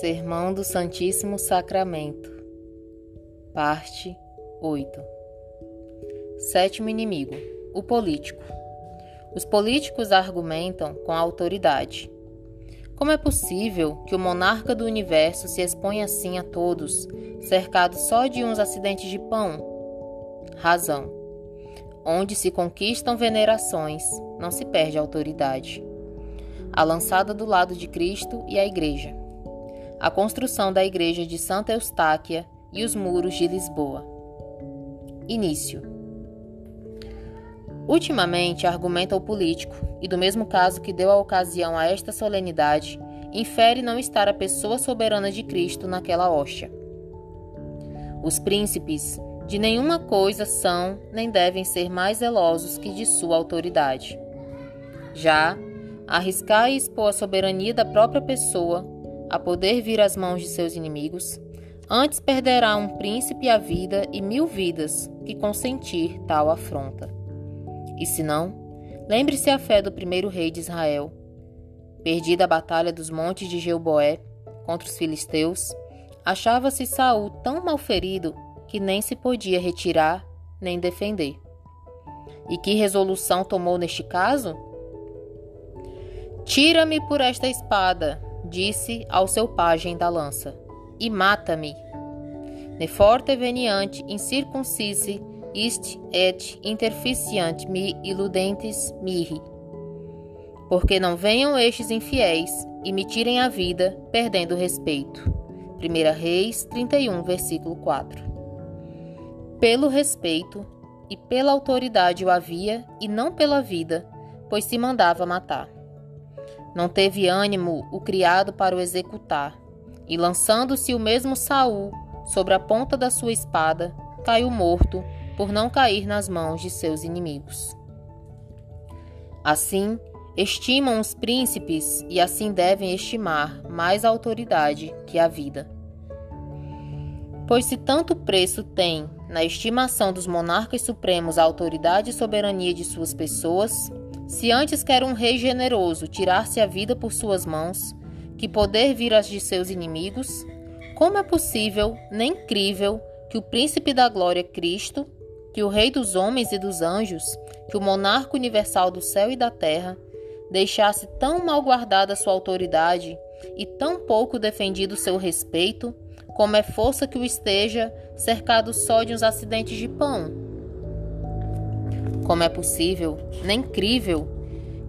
Sermão do Santíssimo Sacramento, Parte 8 Sétimo inimigo: o político. Os políticos argumentam com autoridade. Como é possível que o monarca do universo se exponha assim a todos, cercado só de uns acidentes de pão? Razão. Onde se conquistam venerações, não se perde autoridade. A lançada do lado de Cristo e a Igreja a construção da igreja de Santa Eustáquia e os muros de Lisboa. Início. Ultimamente, argumenta o político, e do mesmo caso que deu a ocasião a esta solenidade, infere não estar a pessoa soberana de Cristo naquela hóstia. Os príncipes de nenhuma coisa são nem devem ser mais zelosos que de sua autoridade. Já, arriscar e expor a soberania da própria pessoa a poder vir às mãos de seus inimigos, antes perderá um príncipe a vida e mil vidas que consentir tal afronta. E se não, lembre-se a fé do primeiro rei de Israel. Perdida a batalha dos montes de Geuboé contra os filisteus, achava-se Saul tão mal ferido que nem se podia retirar nem defender. E que resolução tomou neste caso? Tira-me por esta espada, disse ao seu pajem da lança, e mata-me. Ne forte veniant incircuncisi ist et interficiant me iludentes mihi. Porque não venham estes infiéis e me tirem a vida, perdendo respeito. 1 Reis 31, versículo 4. Pelo respeito e pela autoridade o havia, e não pela vida, pois se mandava matar. Não teve ânimo o criado para o executar, e lançando-se o mesmo Saul sobre a ponta da sua espada, caiu morto por não cair nas mãos de seus inimigos. Assim, estimam os príncipes e assim devem estimar mais a autoridade que a vida. Pois se tanto preço tem na estimação dos monarcas supremos a autoridade e soberania de suas pessoas, se antes quer um rei generoso tirar-se a vida por suas mãos, que poder vir as de seus inimigos, como é possível, nem crível, que o príncipe da glória Cristo, que o rei dos homens e dos anjos, que o monarca universal do céu e da terra, deixasse tão mal guardada sua autoridade e tão pouco defendido seu respeito, como é força que o esteja cercado só de uns acidentes de pão? Como é possível, nem crível,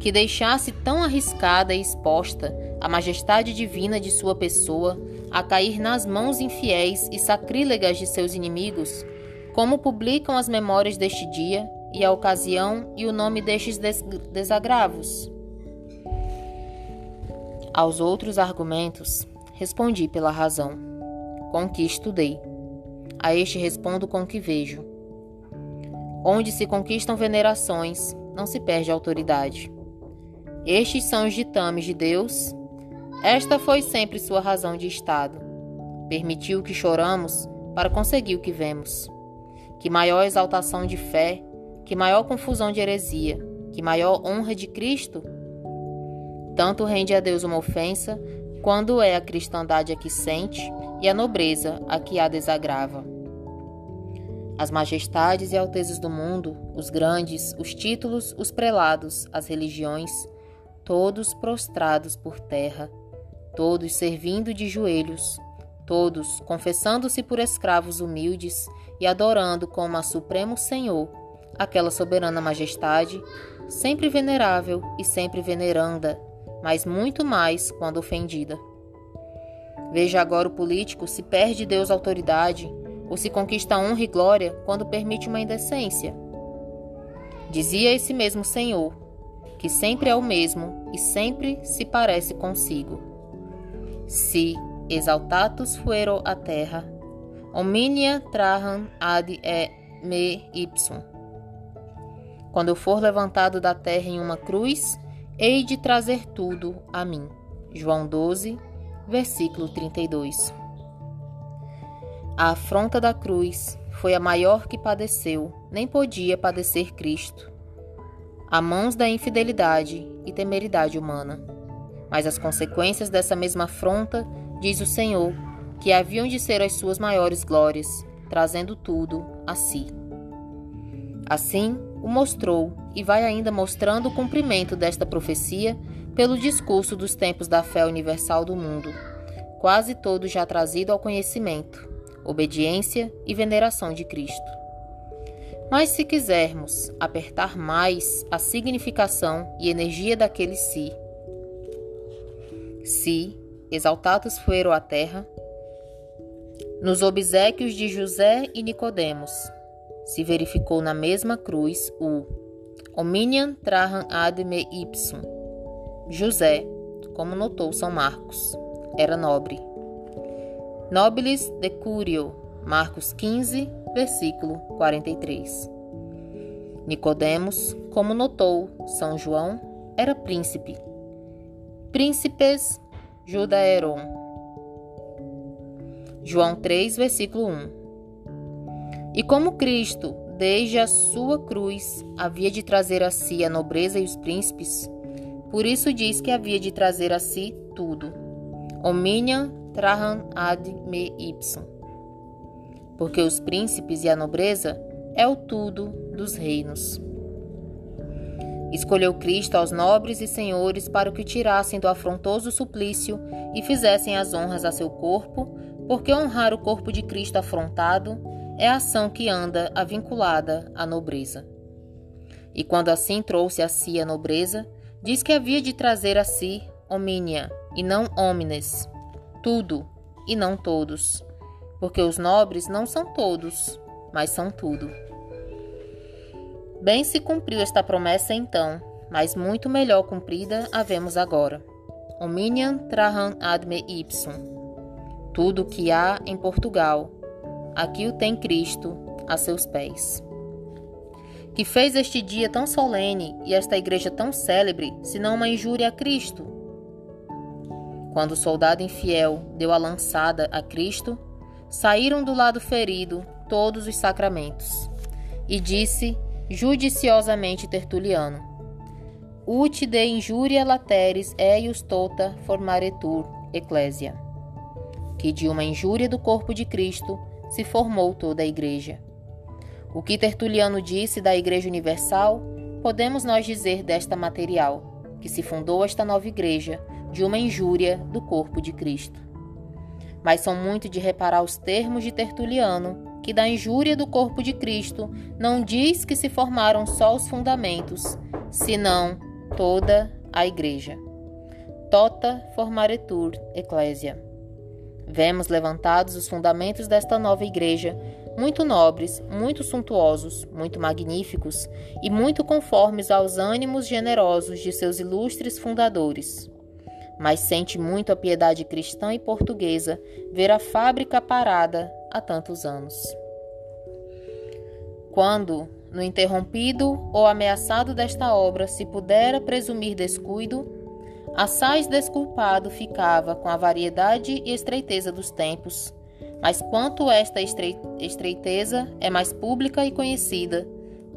que deixasse tão arriscada e exposta a majestade divina de sua pessoa a cair nas mãos infiéis e sacrílegas de seus inimigos, como publicam as memórias deste dia e a ocasião e o nome destes des desagravos? Aos outros argumentos, respondi pela razão, com que estudei. A este respondo com que vejo Onde se conquistam venerações, não se perde autoridade. Estes são os ditames de Deus. Esta foi sempre sua razão de estado. Permitiu que choramos para conseguir o que vemos. Que maior exaltação de fé, que maior confusão de heresia, que maior honra de Cristo. Tanto rende a Deus uma ofensa, quando é a cristandade a que sente e a nobreza a que a desagrava. As majestades e altezas do mundo, os grandes, os títulos, os prelados, as religiões, todos prostrados por terra, todos servindo de joelhos, todos confessando-se por escravos humildes e adorando como a Supremo Senhor aquela soberana majestade, sempre venerável e sempre veneranda, mas muito mais quando ofendida. Veja agora o político se perde Deus autoridade ou se conquista honra e glória quando permite uma indecência. Dizia esse mesmo Senhor, que sempre é o mesmo e sempre se parece consigo. Si exaltatus fuero a terra, omnia traham ad e me ipsum. Quando eu for levantado da terra em uma cruz, hei de trazer tudo a mim. João 12, versículo 32. A afronta da cruz foi a maior que padeceu, nem podia padecer Cristo. A mãos da infidelidade e temeridade humana. Mas as consequências dessa mesma afronta diz o Senhor, que haviam de ser as suas maiores glórias, trazendo tudo a si. Assim, o mostrou e vai ainda mostrando o cumprimento desta profecia pelo discurso dos tempos da fé universal do mundo, quase todo já trazido ao conhecimento, obediência e veneração de Cristo. Mas se quisermos apertar mais a significação e energia daquele si, si, exaltados foram a terra, nos obsequios de José e Nicodemos, se verificou na mesma cruz o Omnium traham ad me ipsum. José, como notou São Marcos, era nobre. Nobilis decurio, Marcos 15, versículo 43. Nicodemos, como notou São João, era príncipe. Príncipes Judaeron. João 3, versículo 1. E como Cristo, desde a sua cruz, havia de trazer a si a nobreza e os príncipes, por isso diz que havia de trazer a si tudo. Omnium traham ad me ipsum. Porque os príncipes e a nobreza é o tudo dos reinos. Escolheu Cristo aos nobres e senhores para que o tirassem do afrontoso suplício e fizessem as honras a seu corpo, porque honrar o corpo de Cristo afrontado é a ação que anda avinculada à nobreza. E quando assim trouxe a si a nobreza, diz que havia de trazer a si omnia e não homines, tudo e não todos, porque os nobres não são todos, mas são tudo. Bem se cumpriu esta promessa então, mas muito melhor cumprida havemos agora. Omnium traham ad me ipsum. Tudo o que há em Portugal, aqui o tem Cristo a seus pés. Que fez este dia tão solene e esta igreja tão célebre, senão uma injúria a Cristo? Quando o soldado infiel deu a lançada a Cristo, saíram do lado ferido todos os sacramentos. E disse judiciosamente Tertuliano: Ut de injuria lateris eius tota formaretur ecclesia. Que de uma injúria do corpo de Cristo se formou toda a Igreja. O que Tertuliano disse da Igreja Universal, podemos nós dizer desta material, que se fundou esta nova Igreja de uma injúria do corpo de Cristo. Mas são muito de reparar os termos de Tertuliano, que da injúria do corpo de Cristo não diz que se formaram só os fundamentos, senão toda a Igreja. Tota formaretur ecclesia. Vemos levantados os fundamentos desta nova igreja, muito nobres, muito suntuosos, muito magníficos e muito conformes aos ânimos generosos de seus ilustres fundadores. Mas sente muito a piedade cristã e portuguesa ver a fábrica parada há tantos anos. Quando, no interrompido ou ameaçado desta obra, se pudera presumir descuido, Assaz desculpado ficava com a variedade e estreiteza dos tempos, mas quanto esta estreiteza é mais pública e conhecida,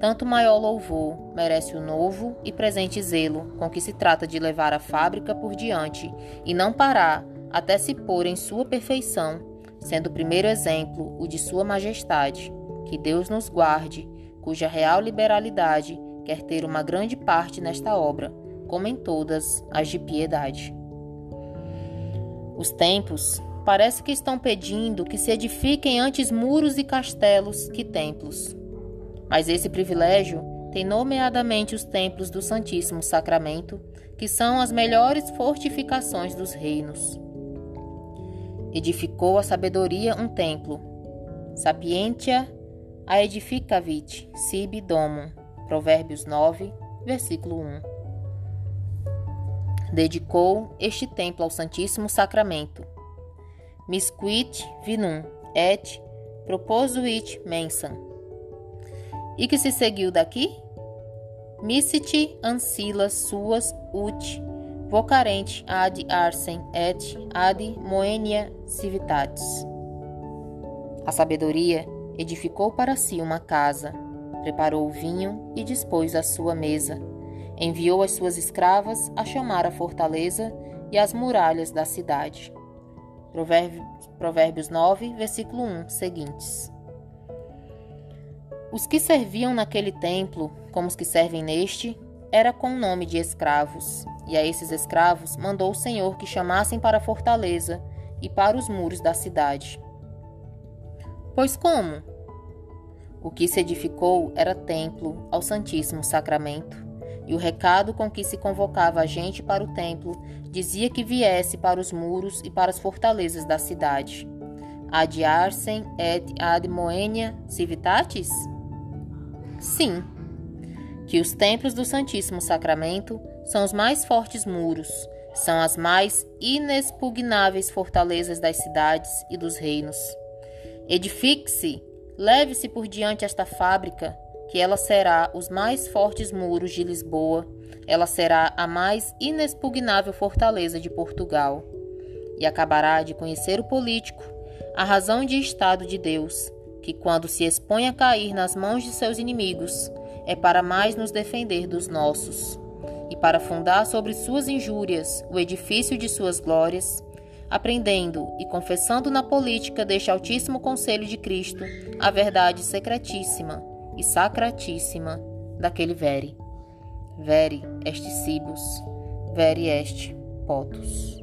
tanto maior louvor merece o novo e presente zelo com que se trata de levar a fábrica por diante e não parar até se pôr em sua perfeição, sendo o primeiro exemplo o de Sua Majestade, que Deus nos guarde, cuja real liberalidade quer ter uma grande parte nesta obra como em todas as de piedade. Os tempos parece que estão pedindo que se edifiquem antes muros e castelos que templos. Mas esse privilégio tem nomeadamente os templos do Santíssimo Sacramento, que são as melhores fortificações dos reinos. Edificou a sabedoria um templo. Sapientia a edificavit sibi domum. Provérbios 9, versículo 1 dedicou este templo ao Santíssimo Sacramento. Misquit vinum et proposuit mensam. E que se seguiu daqui? Missit ancilas suas ut vocarent ad arsem et ad moenia civitatis. A sabedoria edificou para si uma casa, preparou o vinho e dispôs a sua mesa Enviou as suas escravas a chamar a fortaleza e as muralhas da cidade. Provérbios 9, versículo 1 seguintes. Os que serviam naquele templo, como os que servem neste, era com o nome de escravos, e a esses escravos mandou o Senhor que chamassem para a fortaleza e para os muros da cidade. Pois como? O que se edificou era templo ao Santíssimo Sacramento, e o recado com que se convocava a gente para o templo dizia que viesse para os muros e para as fortalezas da cidade. Ad arsem et ad moenia civitatis? Sim, que os templos do Santíssimo Sacramento são os mais fortes muros, são as mais inexpugnáveis fortalezas das cidades e dos reinos. Edifique-se, leve-se por diante esta fábrica, que ela será os mais fortes muros de Lisboa, ela será a mais inexpugnável fortaleza de Portugal, e acabará de conhecer o político, a razão de Estado de Deus, que quando se expõe a cair nas mãos de seus inimigos, é para mais nos defender dos nossos, e para fundar sobre suas injúrias o edifício de suas glórias, aprendendo e confessando na política deste Altíssimo Conselho de Cristo a verdade secretíssima e sacratíssima daquele vere. Vere est cibus, vere est potus.